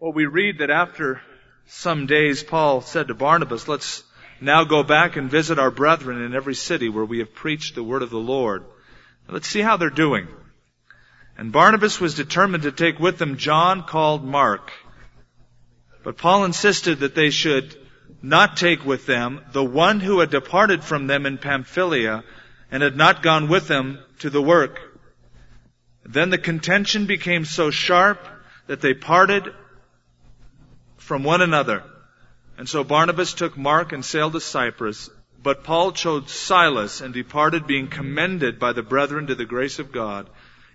Well, we read that after some days, Paul said to Barnabas, let's now go back and visit our brethren in every city where we have preached the word of the Lord. Let's see how they're doing. And Barnabas was determined to take with them John called Mark. But Paul insisted that they should not take with them the one who had departed from them in Pamphylia and had not gone with them to the work. Then the contention became so sharp that they parted from one another. And so Barnabas took Mark and sailed to Cyprus, but Paul chose Silas and departed being commended by the brethren to the grace of God.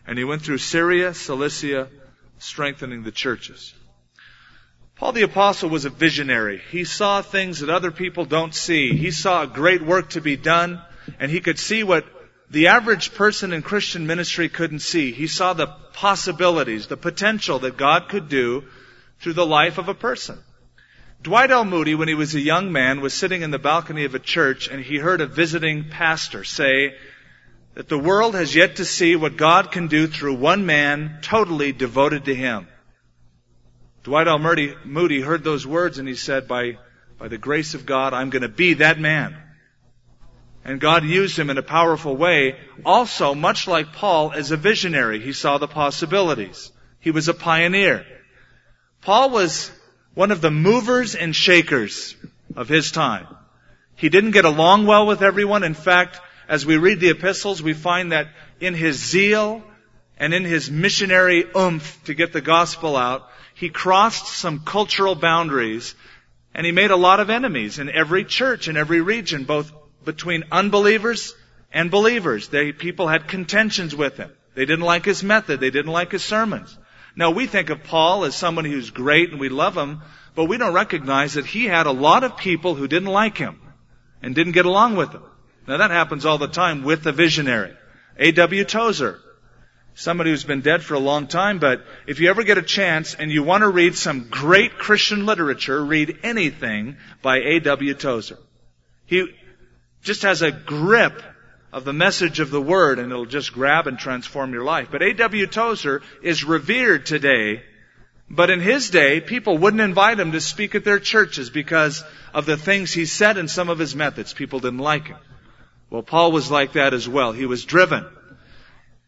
And he went through Syria, Cilicia, strengthening the churches. Paul the apostle was a visionary. He saw things that other people don't see. He saw a great work to be done, and he could see what the average person in Christian ministry couldn't see. He saw the possibilities, the potential that God could do through the life of a person. Dwight L. Moody, when he was a young man, was sitting in the balcony of a church and he heard a visiting pastor say that the world has yet to see what God can do through one man totally devoted to Him. Dwight L. Moody heard those words and he said, by, by the grace of God, I'm going to be that man. And God used him in a powerful way. Also, much like Paul, as a visionary, he saw the possibilities. He was a pioneer. Paul was one of the movers and shakers of his time. He didn't get along well with everyone. In fact, as we read the epistles, we find that in his zeal and in his missionary oomph to get the gospel out, he crossed some cultural boundaries and he made a lot of enemies in every church, in every region, both between unbelievers and believers. They, people had contentions with him. They didn't like his method. They didn't like his sermons. Now we think of Paul as somebody who's great and we love him, but we don't recognize that he had a lot of people who didn't like him and didn't get along with him. Now that happens all the time with a visionary. A.W. Tozer. Somebody who's been dead for a long time, but if you ever get a chance and you want to read some great Christian literature, read anything by A.W. Tozer. He just has a grip of the message of the Word and it'll just grab and transform your life. But A.W. Tozer is revered today, but in his day, people wouldn't invite him to speak at their churches because of the things he said and some of his methods. People didn't like him. Well, Paul was like that as well. He was driven.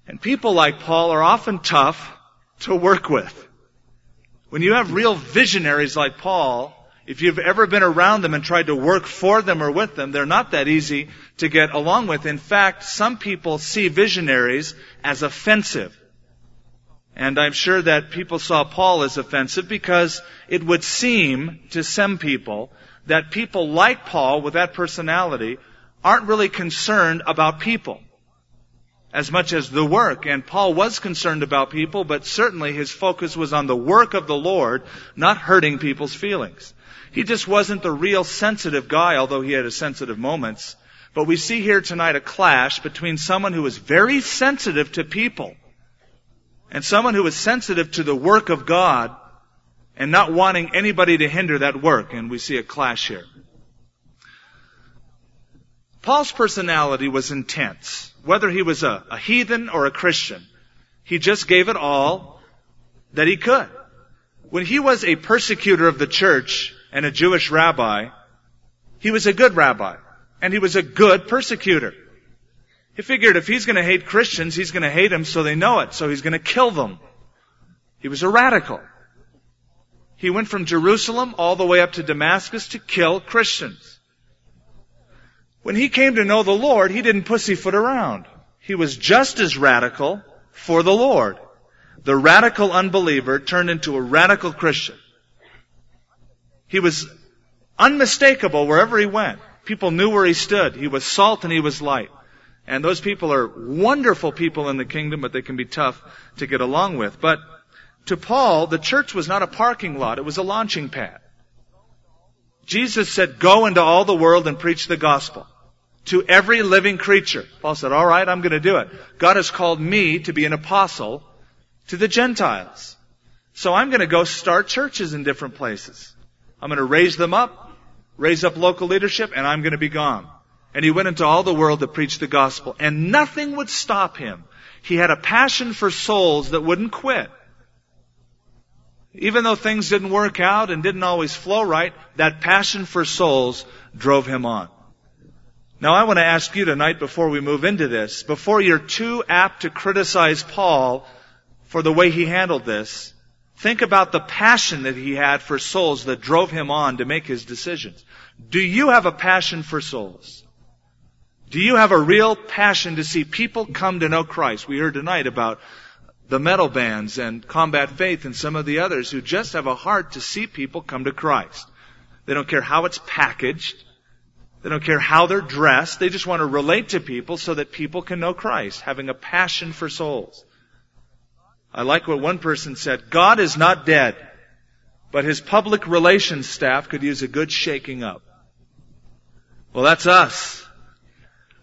And people like Paul are often tough to work with. When you have real visionaries like Paul, if you've ever been around them and tried to work for them or with them, they're not that easy to get along with. In fact, some people see visionaries as offensive. And I'm sure that people saw Paul as offensive because it would seem to some people that people like Paul with that personality aren't really concerned about people as much as the work. And Paul was concerned about people, but certainly his focus was on the work of the Lord, not hurting people's feelings. He just wasn't the real sensitive guy, although he had his sensitive moments. But we see here tonight a clash between someone who is very sensitive to people and someone who is sensitive to the work of God and not wanting anybody to hinder that work. And we see a clash here. Paul's personality was intense. Whether he was a, a heathen or a Christian, he just gave it all that he could. When he was a persecutor of the church, and a Jewish rabbi, he was a good rabbi. And he was a good persecutor. He figured if he's going to hate Christians, he's going to hate them so they know it. So he's going to kill them. He was a radical. He went from Jerusalem all the way up to Damascus to kill Christians. When he came to know the Lord, he didn't pussyfoot around. He was just as radical for the Lord. The radical unbeliever turned into a radical Christian. He was unmistakable wherever he went. People knew where he stood. He was salt and he was light. And those people are wonderful people in the kingdom, but they can be tough to get along with. But to Paul, the church was not a parking lot, it was a launching pad. Jesus said, go into all the world and preach the gospel to every living creature. Paul said, all right, I'm going to do it. God has called me to be an apostle to the Gentiles. So I'm going to go start churches in different places. I'm going to raise them up, raise up local leadership, and I'm going to be gone. And he went into all the world to preach the gospel, and nothing would stop him. He had a passion for souls that wouldn't quit. Even though things didn't work out and didn't always flow right, that passion for souls drove him on. Now I want to ask you tonight before we move into this, before you're too apt to criticize Paul for the way he handled this, think about the passion that he had for souls that drove him on to make his decisions. Do you have a passion for souls? Do you have a real passion to see people come to know Christ? We heard tonight about the metal bands and combat faith and some of the others who just have a heart to see people come to Christ. They don't care how it's packaged. They don't care how they're dressed. They just want to relate to people so that people can know Christ, having a passion for souls. I like what one person said. God is not dead, but his public relations staff could use a good shaking up. Well, that's us.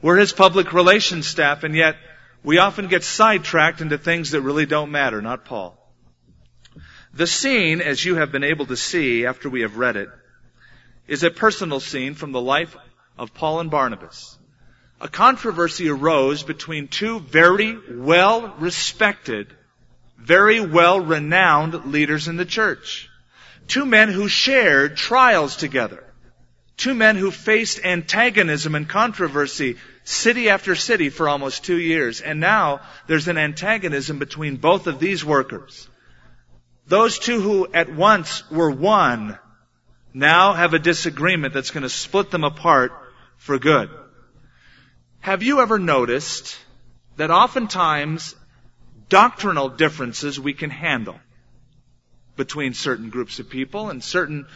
We're his public relations staff, and yet we often get sidetracked into things that really don't matter, not Paul. The scene, as you have been able to see after we have read it, is a personal scene from the life of Paul and Barnabas. A controversy arose between two very well respected, very well renowned leaders in the church. Two men who shared trials together. Two men who faced antagonism and controversy city after city for almost two years. And now there's an antagonism between both of these workers. Those two who at once were one now have a disagreement that's going to split them apart for good. Have you ever noticed that oftentimes doctrinal differences we can handle between certain groups of people and certain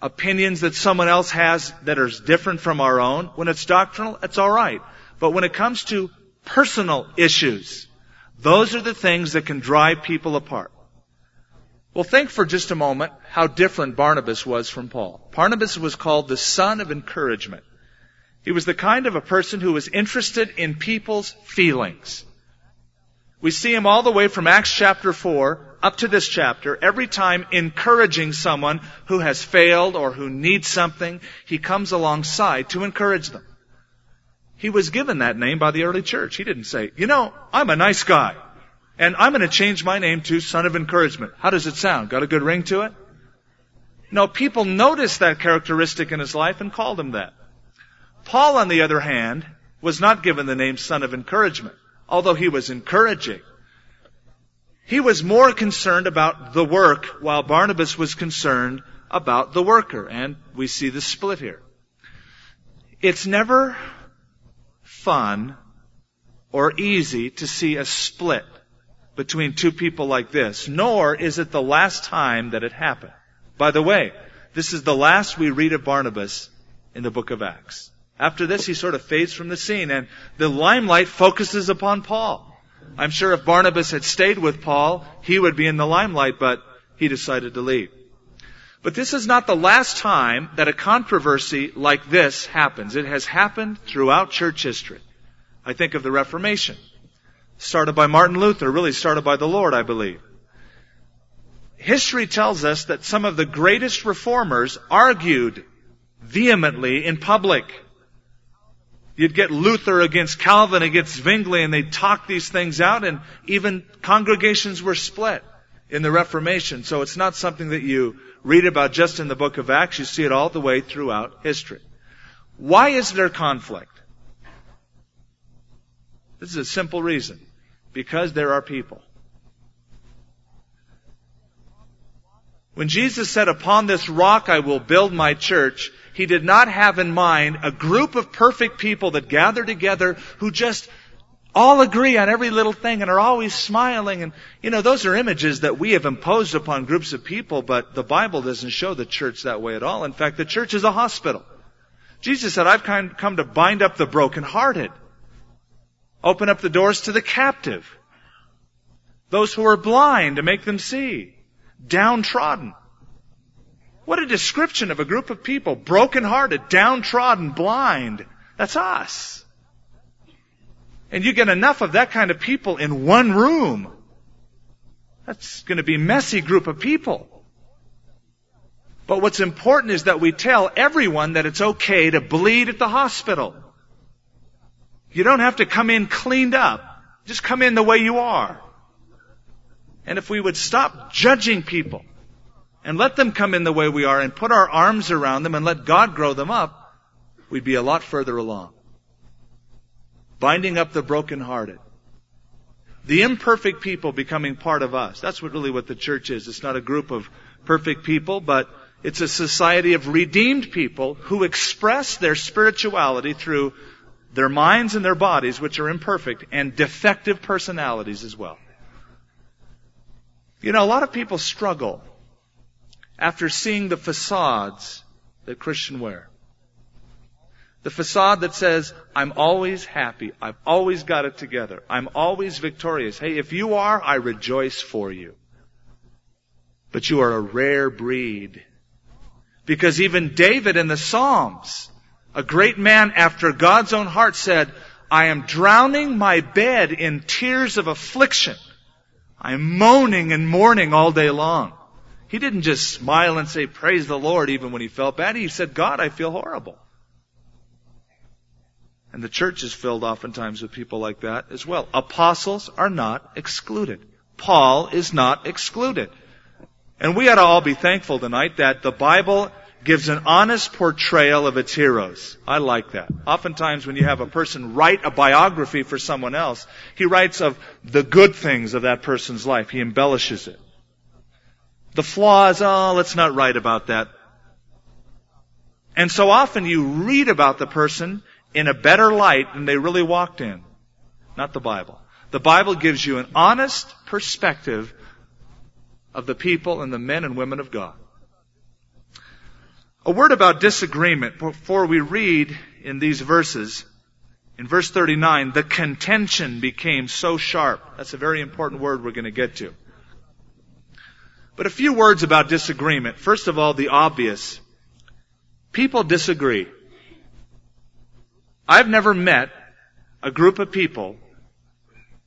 opinions that someone else has that are different from our own. When it's doctrinal, it's alright. But when it comes to personal issues, those are the things that can drive people apart. Well, think for just a moment how different Barnabas was from Paul. Barnabas was called the son of encouragement. He was the kind of a person who was interested in people's feelings. We see him all the way from Acts chapter 4 up to this chapter, every time encouraging someone who has failed or who needs something, he comes alongside to encourage them. He was given that name by the early church. He didn't say, you know, I'm a nice guy, and I'm going to change my name to Son of Encouragement. How does it sound? Got a good ring to it? No, people noticed that characteristic in his life and called him that. Paul, on the other hand, was not given the name Son of Encouragement, although he was encouraging. He was more concerned about the work while Barnabas was concerned about the worker. And we see the split here. It's never fun or easy to see a split between two people like this, nor is it the last time that it happened. By the way, this is the last we read of Barnabas in the book of Acts. After this, he sort of fades from the scene and the limelight focuses upon Paul. I'm sure if Barnabas had stayed with Paul, he would be in the limelight, but he decided to leave. But this is not the last time that a controversy like this happens. It has happened throughout church history. I think of the Reformation. Started by Martin Luther, really started by the Lord, I believe. History tells us that some of the greatest reformers argued vehemently in public. You'd get Luther against Calvin against Zwingli and they'd talk these things out and even congregations were split in the Reformation. So it's not something that you read about just in the book of Acts. You see it all the way throughout history. Why is there conflict? This is a simple reason. Because there are people. When Jesus said, upon this rock I will build my church, he did not have in mind a group of perfect people that gather together who just all agree on every little thing and are always smiling. And, you know, those are images that we have imposed upon groups of people, but the Bible doesn't show the church that way at all. In fact, the church is a hospital. Jesus said, I've come to bind up the brokenhearted, open up the doors to the captive, those who are blind to make them see, downtrodden. What a description of a group of people, brokenhearted, downtrodden, blind. That's us. And you get enough of that kind of people in one room. That's going to be a messy group of people. But what's important is that we tell everyone that it's okay to bleed at the hospital. You don't have to come in cleaned up. Just come in the way you are. And if we would stop judging people and let them come in the way we are and put our arms around them and let God grow them up, we'd be a lot further along. Binding up the brokenhearted. The imperfect people becoming part of us. That's what really what the church is. It's not a group of perfect people, but it's a society of redeemed people who express their spirituality through their minds and their bodies, which are imperfect, and defective personalities as well. You know, a lot of people struggle after seeing the facades that Christians wear. The facade that says, I'm always happy. I've always got it together. I'm always victorious. Hey, if you are, I rejoice for you. But you are a rare breed. Because even David in the Psalms, a great man after God's own heart said, I am drowning my bed in tears of affliction. I am moaning and mourning all day long. He didn't just smile and say, praise the Lord, even when he felt bad. He said, God, I feel horrible. And the church is filled oftentimes with people like that as well. Apostles are not excluded. Paul is not excluded. And we ought to all be thankful tonight that the Bible gives an honest portrayal of its heroes. I like that. Oftentimes when you have a person write a biography for someone else, he writes of the good things of that person's life. He embellishes it. The flaws, oh, let's not write about that. And so often you read about the person in a better light than they really walked in. Not the Bible. The Bible gives you an honest perspective of the people and the men and women of God. A word about disagreement before we read in these verses. In verse 39, the contention became so sharp. That's a very important word we're going to get to. But a few words about disagreement. First of all, the obvious. People disagree. I've never met a group of people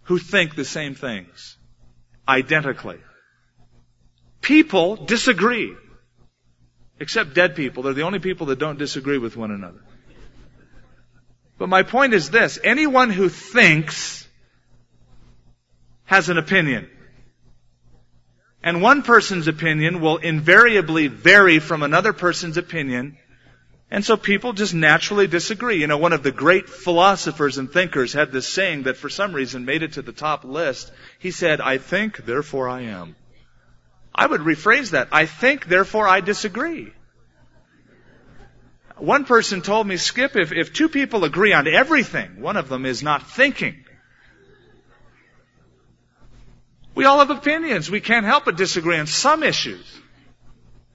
who think the same things. Identically. People disagree. Except dead people. They're the only people that don't disagree with one another. But my point is this. Anyone who thinks has an opinion. And one person's opinion will invariably vary from another person's opinion. And so people just naturally disagree. You know, one of the great philosophers and thinkers had this saying that for some reason made it to the top list. He said, I think, therefore I am. I would rephrase that. I think, therefore I disagree. One person told me, Skip, if, if two people agree on everything, one of them is not thinking. We all have opinions. We can't help but disagree on some issues.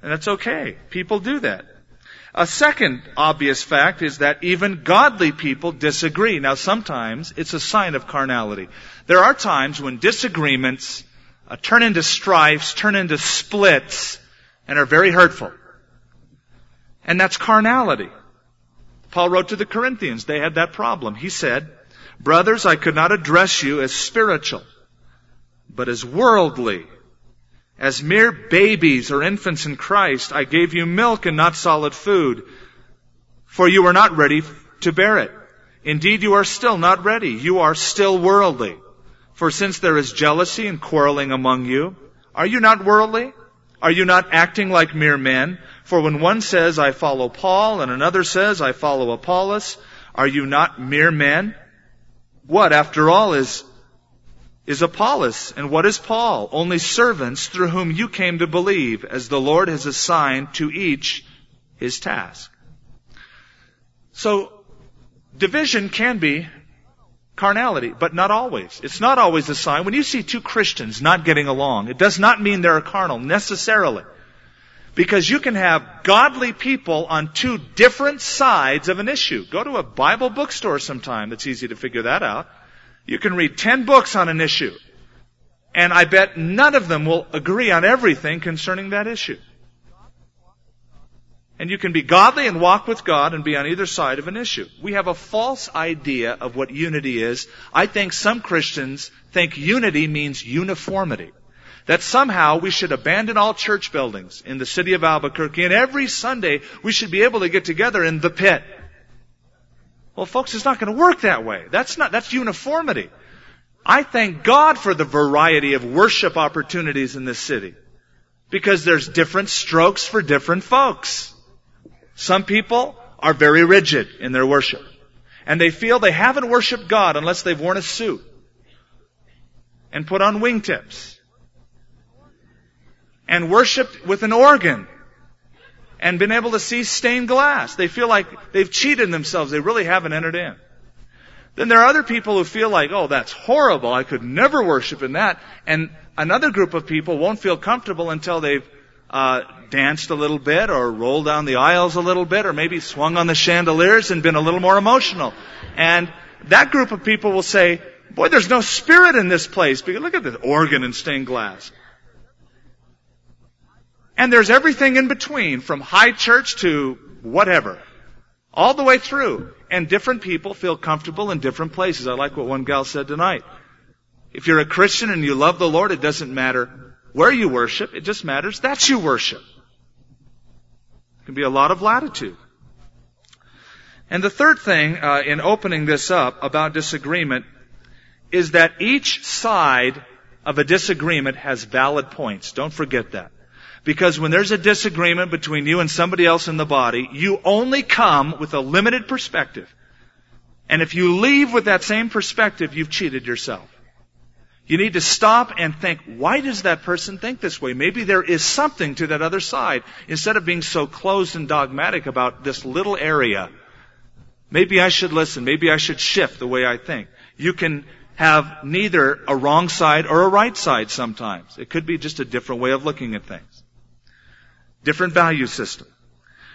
And that's okay. People do that. A second obvious fact is that even godly people disagree. Now sometimes it's a sign of carnality. There are times when disagreements uh, turn into strifes, turn into splits, and are very hurtful. And that's carnality. Paul wrote to the Corinthians, they had that problem. He said, Brothers, I could not address you as spiritual, but as worldly. As mere babies or infants in Christ, I gave you milk and not solid food, for you were not ready to bear it. Indeed, you are still not ready. You are still worldly. For since there is jealousy and quarreling among you, are you not worldly? Are you not acting like mere men? For when one says, I follow Paul, and another says, I follow Apollos, are you not mere men? What, after all, is, is Apollos, and what is Paul? Only servants through whom you came to believe, as the Lord has assigned to each his task. So, division can be carnality, but not always. It's not always a sign. When you see two Christians not getting along, it does not mean they're carnal necessarily. Because you can have godly people on two different sides of an issue. Go to a Bible bookstore sometime. It's easy to figure that out. You can read ten books on an issue. And I bet none of them will agree on everything concerning that issue. And you can be godly and walk with God and be on either side of an issue. We have a false idea of what unity is. I think some Christians think unity means uniformity. That somehow we should abandon all church buildings in the city of Albuquerque and every Sunday we should be able to get together in the pit. Well folks, it's not going to work that way. That's not, that's uniformity. I thank God for the variety of worship opportunities in this city. Because there's different strokes for different folks. Some people are very rigid in their worship. And they feel they haven't worshiped God unless they've worn a suit and put on wingtips and worshiped with an organ and been able to see stained glass. They feel like they've cheated themselves. They really haven't entered in. Then there are other people who feel like, oh, that's horrible. I could never worship in that. And another group of people won't feel comfortable until they've uh, danced a little bit or rolled down the aisles a little bit or maybe swung on the chandeliers and been a little more emotional. And that group of people will say, boy, there's no spirit in this place because look at this organ and stained glass. And there's everything in between from high church to whatever. All the way through. And different people feel comfortable in different places. I like what one gal said tonight. If you're a Christian and you love the Lord, it doesn't matter where you worship. It just matters that you worship. It can be a lot of latitude. And the third thing uh, in opening this up about disagreement is that each side of a disagreement has valid points. Don't forget that. Because when there's a disagreement between you and somebody else in the body, you only come with a limited perspective. And if you leave with that same perspective, you've cheated yourself. You need to stop and think, why does that person think this way? Maybe there is something to that other side. Instead of being so closed and dogmatic about this little area, maybe I should listen. Maybe I should shift the way I think. You can have neither a wrong side or a right side sometimes. It could be just a different way of looking at things. Different value system.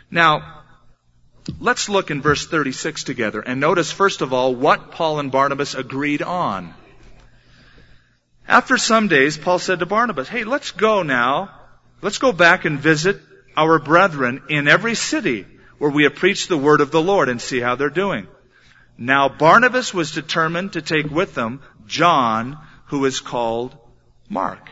Now, let's look in verse 36 together and notice first of all what Paul and Barnabas agreed on. After some days, Paul said to Barnabas, hey, let's go now. Let's go back and visit our brethren in every city where we have preached the word of the Lord and see how they're doing. Now Barnabas was determined to take with them John, who is called Mark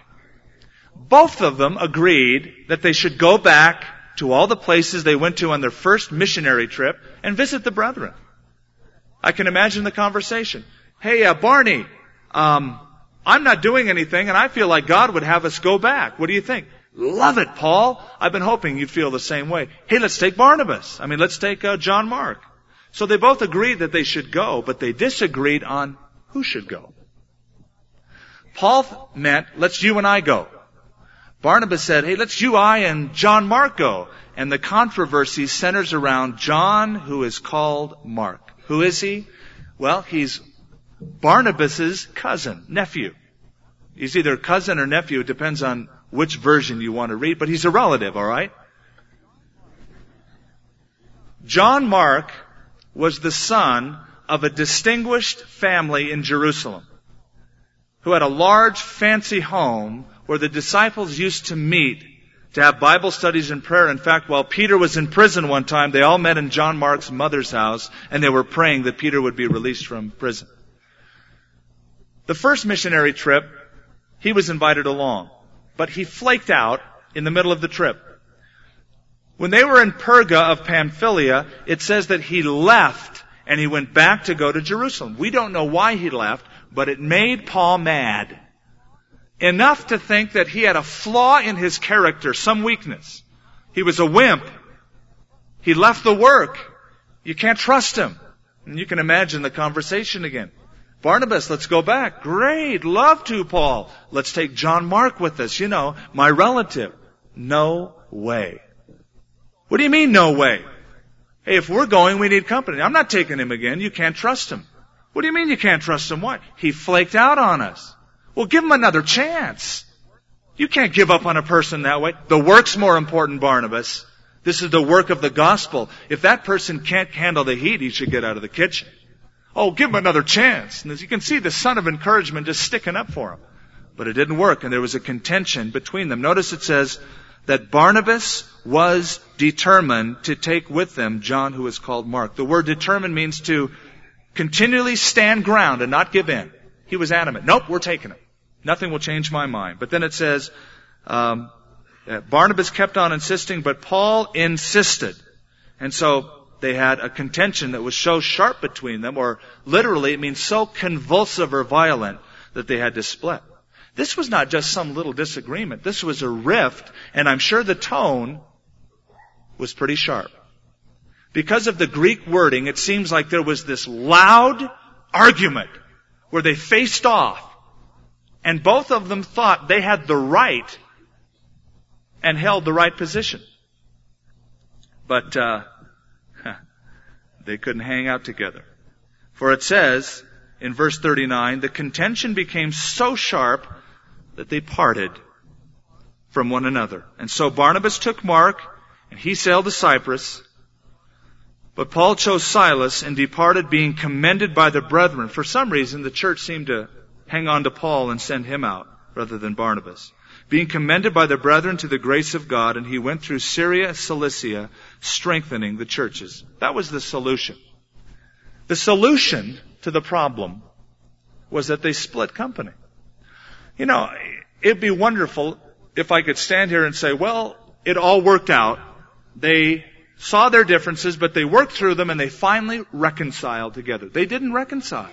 both of them agreed that they should go back to all the places they went to on their first missionary trip and visit the brethren. I can imagine the conversation. Hey, uh, Barney, um, I'm not doing anything and I feel like God would have us go back. What do you think? Love it, Paul. I've been hoping you'd feel the same way. Hey, let's take Barnabas. I mean, let's take uh, John Mark. So they both agreed that they should go, but they disagreed on who should go. Paul meant, let's you and I go. Barnabas said, hey, let's you, I, and John Mark go. And the controversy centers around John, who is called Mark. Who is he? Well, he's Barnabas's cousin, nephew. He's either cousin or nephew. It depends on which version you want to read, but he's a relative, alright? John Mark was the son of a distinguished family in Jerusalem who had a large fancy home where the disciples used to meet to have Bible studies and prayer. In fact, while Peter was in prison one time, they all met in John Mark's mother's house and they were praying that Peter would be released from prison. The first missionary trip, he was invited along, but he flaked out in the middle of the trip. When they were in Perga of Pamphylia, it says that he left and he went back to go to Jerusalem. We don't know why he left, but it made Paul mad enough to think that he had a flaw in his character, some weakness. He was a wimp. He left the work. You can't trust him. And you can imagine the conversation again. Barnabas, let's go back. Great. Love to, Paul. Let's take John Mark with us. You know, my relative. No way. What do you mean, no way? Hey, if we're going, we need company. I'm not taking him again. You can't trust him. What do you mean you can't trust him? What? He flaked out on us. Well, give him another chance. You can't give up on a person that way. The work's more important, Barnabas. This is the work of the gospel. If that person can't handle the heat, he should get out of the kitchen. Oh, give him another chance. And as you can see, the son of encouragement just sticking up for him. But it didn't work, and there was a contention between them. Notice it says that Barnabas was determined to take with them John, who is called Mark. The word determined means to continually stand ground and not give in. He was adamant. Nope, we're taking him. Nothing will change my mind. But then it says, um, Barnabas kept on insisting, but Paul insisted. And so they had a contention that was so sharp between them, or literally it means so convulsive or violent that they had to split. This was not just some little disagreement. This was a rift, and I'm sure the tone was pretty sharp. Because of the Greek wording, it seems like there was this loud argument where they faced off, and both of them thought they had the right and held the right position. But uh, they couldn't hang out together. For it says in verse 39, the contention became so sharp that they parted from one another. And so Barnabas took Mark, and he sailed to Cyprus. But Paul chose Silas and departed being commended by the brethren. For some reason, the church seemed to hang on to Paul and send him out rather than Barnabas. Being commended by the brethren to the grace of God, and he went through Syria, Cilicia, strengthening the churches. That was the solution. The solution to the problem was that they split company. You know, it'd be wonderful if I could stand here and say, well, it all worked out. They saw their differences, but they worked through them and they finally reconciled together. They didn't reconcile.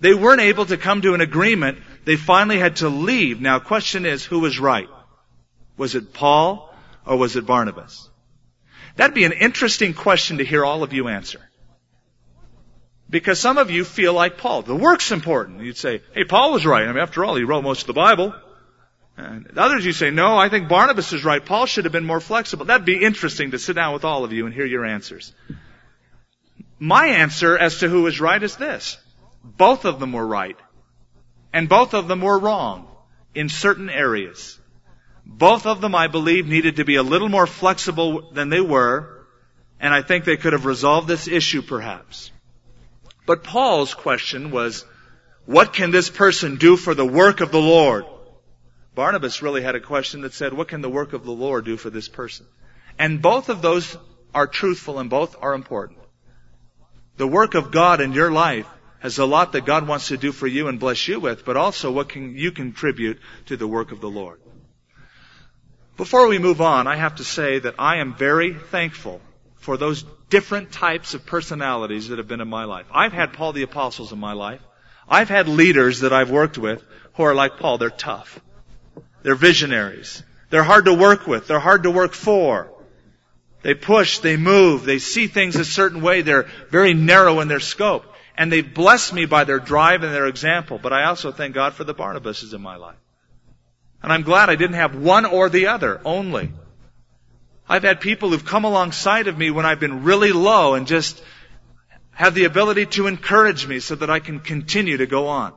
They weren't able to come to an agreement. They finally had to leave. Now, question is, who was right? Was it Paul or was it Barnabas? That'd be an interesting question to hear all of you answer. Because some of you feel like Paul. The work's important. You'd say, hey, Paul was right. I mean, after all, he wrote most of the Bible. And others you say, no, I think Barnabas is right. Paul should have been more flexible. That'd be interesting to sit down with all of you and hear your answers. My answer as to who is right is this. Both of them were right. And both of them were wrong in certain areas. Both of them, I believe, needed to be a little more flexible than they were, and I think they could have resolved this issue perhaps. But Paul's question was, what can this person do for the work of the Lord? Barnabas really had a question that said, what can the work of the Lord do for this person? And both of those are truthful and both are important. The work of God in your life has a lot that God wants to do for you and bless you with, but also what can you contribute to the work of the Lord. Before we move on, I have to say that I am very thankful for those different types of personalities that have been in my life. I've had Paul the Apostles in my life. I've had leaders that I've worked with who are like Paul. They're tough. They're visionaries. They're hard to work with. They're hard to work for. They push, they move, they see things a certain way. They're very narrow in their scope. And they've blessed me by their drive and their example. But I also thank God for the Barnabases in my life. And I'm glad I didn't have one or the other only. I've had people who've come alongside of me when I've been really low and just have the ability to encourage me so that I can continue to go on.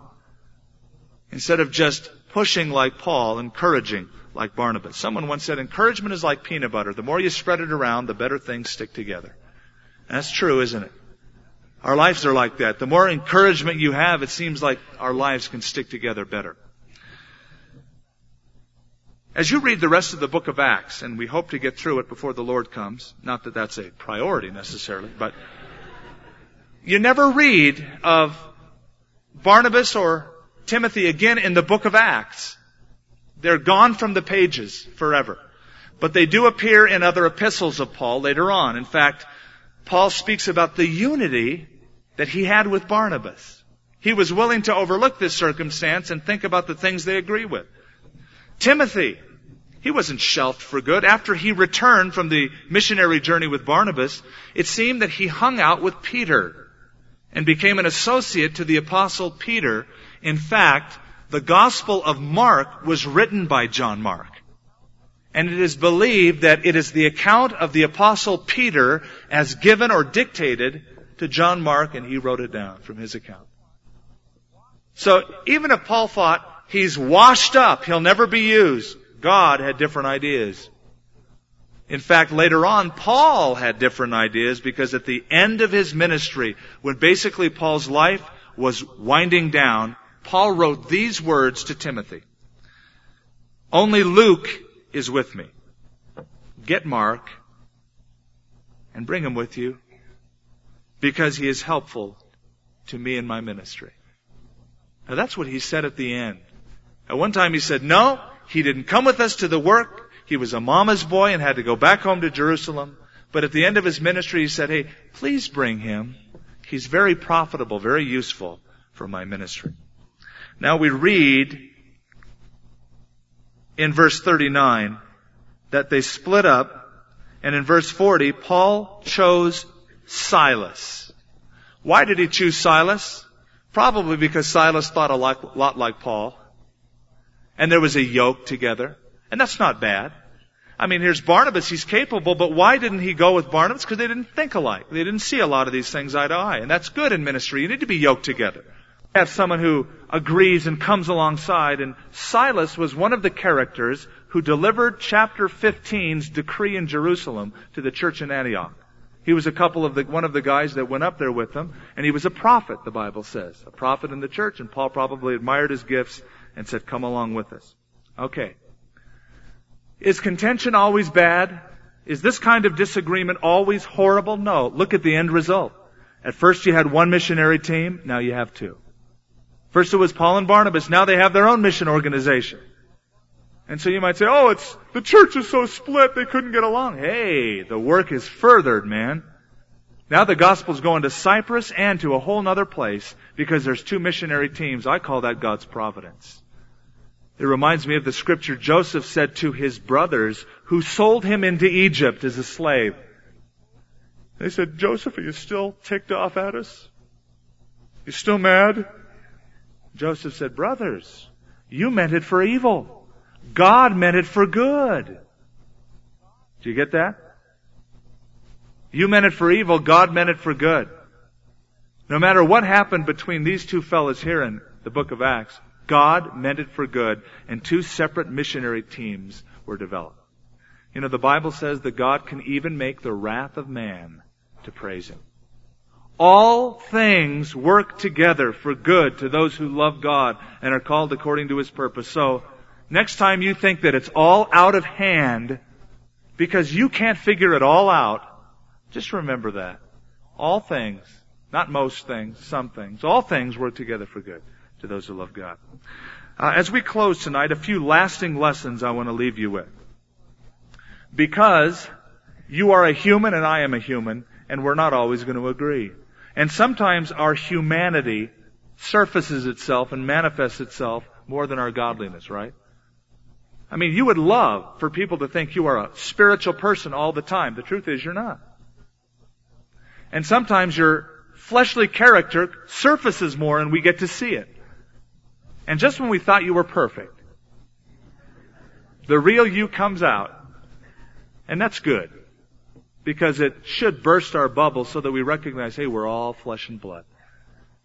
Instead of just pushing like Paul, encouraging like Barnabas. Someone once said, encouragement is like peanut butter. The more you spread it around, the better things stick together. And that's true, isn't it? Our lives are like that. The more encouragement you have, it seems like our lives can stick together better. As you read the rest of the book of Acts, and we hope to get through it before the Lord comes, not that that's a priority necessarily, but you never read of Barnabas or Timothy again in the book of Acts. They're gone from the pages forever. But they do appear in other epistles of Paul later on. In fact, Paul speaks about the unity that he had with Barnabas. He was willing to overlook this circumstance and think about the things they agree with. Timothy, he wasn't shelved for good. After he returned from the missionary journey with Barnabas, it seemed that he hung out with Peter and became an associate to the apostle Peter. In fact, the Gospel of Mark was written by John Mark. And it is believed that it is the account of the apostle Peter as given or dictated to John Mark and he wrote it down from his account. So even if Paul thought he's washed up, he'll never be used, God had different ideas. In fact, later on, Paul had different ideas because at the end of his ministry, when basically Paul's life was winding down, Paul wrote these words to Timothy. Only Luke is with me. Get Mark and bring him with you because he is helpful to me in my ministry. Now that's what he said at the end. At one time he said, no, he didn't come with us to the work. He was a mama's boy and had to go back home to Jerusalem. But at the end of his ministry he said, hey, please bring him. He's very profitable, very useful for my ministry. Now we read in verse 39 that they split up, and in verse 40, Paul chose Silas. Why did he choose Silas? Probably because Silas thought a lot, lot like Paul. And there was a yoke together. And that's not bad. I mean, here's Barnabas, he's capable, but why didn't he go with Barnabas? Because they didn't think alike. They didn't see a lot of these things eye to eye. And that's good in ministry. You need to be yoked together. Have someone who agrees and comes alongside. And Silas was one of the characters who delivered chapter 15's decree in Jerusalem to the church in Antioch. He was a couple of the, one of the guys that went up there with them, and he was a prophet, the Bible says. A prophet in the church, and Paul probably admired his gifts and said, come along with us. Okay. Is contention always bad? Is this kind of disagreement always horrible? No. Look at the end result. At first you had one missionary team, now you have two. First it was Paul and Barnabas, now they have their own mission organization. And so you might say, oh, it's, the church is so split, they couldn't get along. Hey, the work is furthered, man. Now the gospel's going to Cyprus and to a whole nother place because there's two missionary teams. I call that God's providence. It reminds me of the scripture Joseph said to his brothers who sold him into Egypt as a slave. They said, Joseph, are you still ticked off at us? You still mad? Joseph said, brothers, you meant it for evil. God meant it for good. Do you get that? You meant it for evil, God meant it for good. No matter what happened between these two fellows here in the book of Acts, God meant it for good, and two separate missionary teams were developed. You know, the Bible says that God can even make the wrath of man to praise Him. All things work together for good to those who love God and are called according to His purpose. So, next time you think that it's all out of hand because you can't figure it all out, just remember that. All things, not most things, some things, all things work together for good to those who love God. Uh, as we close tonight, a few lasting lessons I want to leave you with. Because you are a human and I am a human, and we're not always going to agree. And sometimes our humanity surfaces itself and manifests itself more than our godliness, right? I mean, you would love for people to think you are a spiritual person all the time. The truth is you're not. And sometimes your fleshly character surfaces more and we get to see it. And just when we thought you were perfect, the real you comes out. And that's good. Because it should burst our bubble so that we recognize, hey, we're all flesh and blood.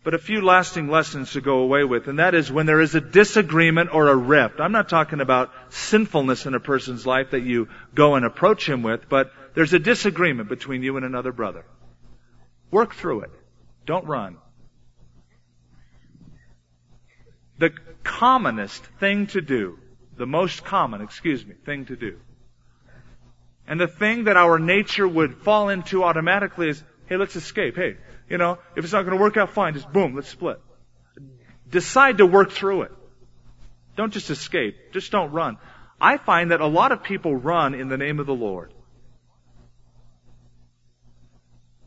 But a few lasting lessons to go away with, and that is when there is a disagreement or a rift. I'm not talking about sinfulness in a person's life that you go and approach him with, but there's a disagreement between you and another brother. Work through it. Don't run. the commonest thing to do, the most common, excuse me, thing to do. And the thing that our nature would fall into automatically is, hey, let's escape. Hey, you know, if it's not going to work out, fine, just boom, let's split. Decide to work through it. Don't just escape. Just don't run. I find that a lot of people run in the name of the Lord.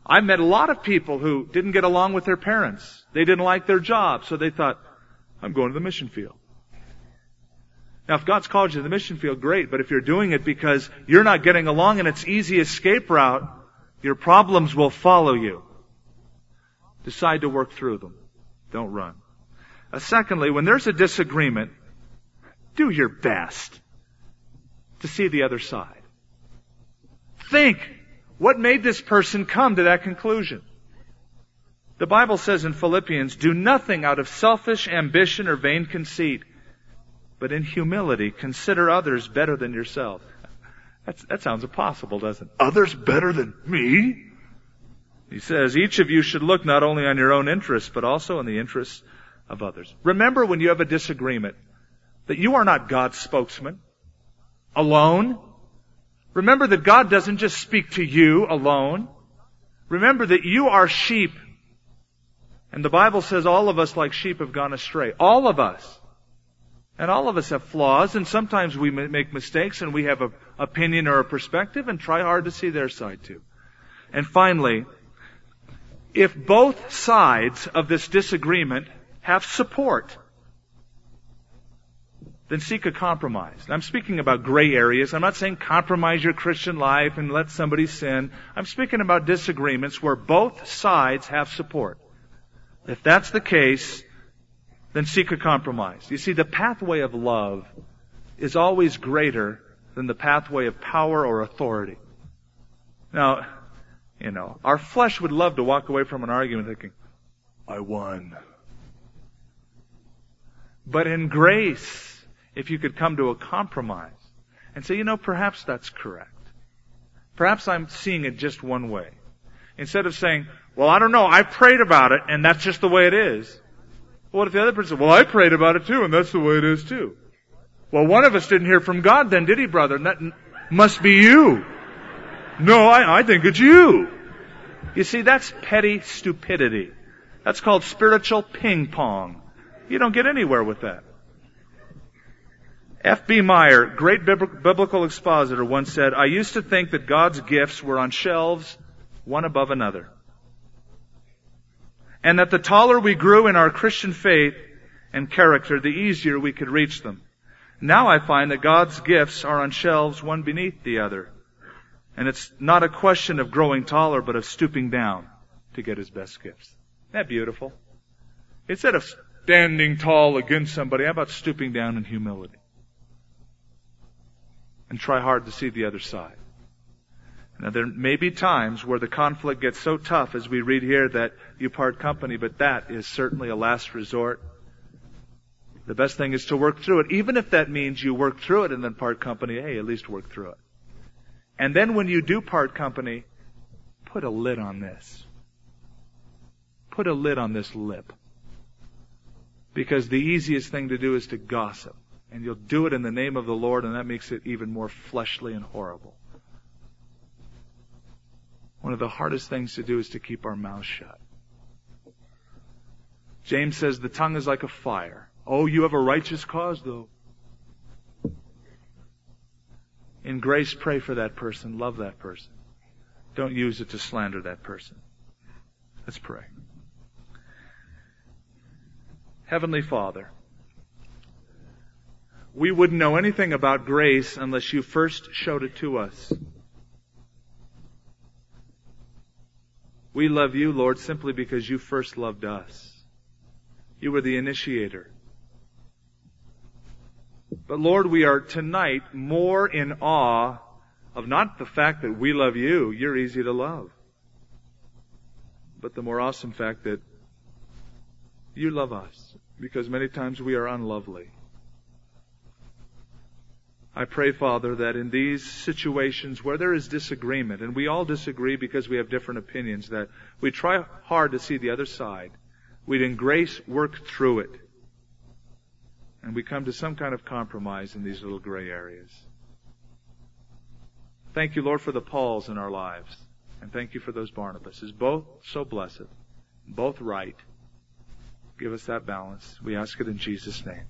I met a lot of people who didn't get along with their parents. They didn't like their job, so they thought, I'm going to the mission field. Now, if God's called you to the mission field, great. But if you're doing it because you're not getting along and it's easy escape route, your problems will follow you. Decide to work through them. Don't run. Uh, secondly, when there's a disagreement, do your best to see the other side. Think, what made this person come to that conclusion? The Bible says in Philippians, do nothing out of selfish ambition or vain conceit, but in humility consider others better than yourself. That's, that sounds impossible, doesn't it? Others better than me? He says, each of you should look not only on your own interests, but also on the interests of others. Remember when you have a disagreement that you are not God's spokesman alone. Remember that God doesn't just speak to you alone. Remember that you are sheep and the Bible says all of us like sheep have gone astray. All of us. And all of us have flaws, and sometimes we make mistakes, and we have an opinion or a perspective, and try hard to see their side too. And finally, if both sides of this disagreement have support, then seek a compromise. I'm speaking about gray areas. I'm not saying compromise your Christian life and let somebody sin. I'm speaking about disagreements where both sides have support. If that's the case, then seek a compromise. You see, the pathway of love is always greater than the pathway of power or authority. Now, you know, our flesh would love to walk away from an argument thinking, I won. But in grace, if you could come to a compromise and say, you know, perhaps that's correct. Perhaps I'm seeing it just one way. Instead of saying, well, I don't know, I prayed about it and that's just the way it is. What if the other person, well, I prayed about it too and that's the way it is too. Well, one of us didn't hear from God then, did he, brother? That must be you. No, I, I think it's you. You see, that's petty stupidity. That's called spiritual ping pong. You don't get anywhere with that. F.B. Meyer, great biblical expositor, once said, I used to think that God's gifts were on shelves, one above another. And that the taller we grew in our Christian faith and character, the easier we could reach them. Now I find that God's gifts are on shelves one beneath the other. And it's not a question of growing taller, but of stooping down to get his best gifts. Isn't that beautiful? Instead of standing tall against somebody, how about stooping down in humility? and try hard to see the other side. Now there may be times where the conflict gets so tough as we read here that you part company, but that is certainly a last resort. The best thing is to work through it, even if that means you work through it and then part company. Hey, at least work through it. And then when you do part company, put a lid on this. Put a lid on this lip. Because the easiest thing to do is to gossip and you'll do it in the name of the Lord, and that makes it even more fleshly and horrible. One of the hardest things to do is to keep our mouths shut. James says the tongue is like a fire. Oh, you have a righteous cause though. In grace, pray for that person. Love that person. Don't use it to slander that person. Let's pray. Heavenly Father, we wouldn't know anything about grace unless you first showed it to us. We love you, Lord, simply because you first loved us. You were the initiator. But Lord, we are tonight more in awe of not the fact that we love you, you're easy to love, but the more awesome fact that you love us because many times we are unlovely. I pray, Father, that in these situations where there is disagreement, and we all disagree because we have different opinions, that we try hard to see the other side. We'd in grace work through it. And we come to some kind of compromise in these little gray areas. Thank you, Lord, for the Pauls in our lives. And thank you for those Barnabases. Both so blessed. Both right. Give us that balance. We ask it in Jesus' name.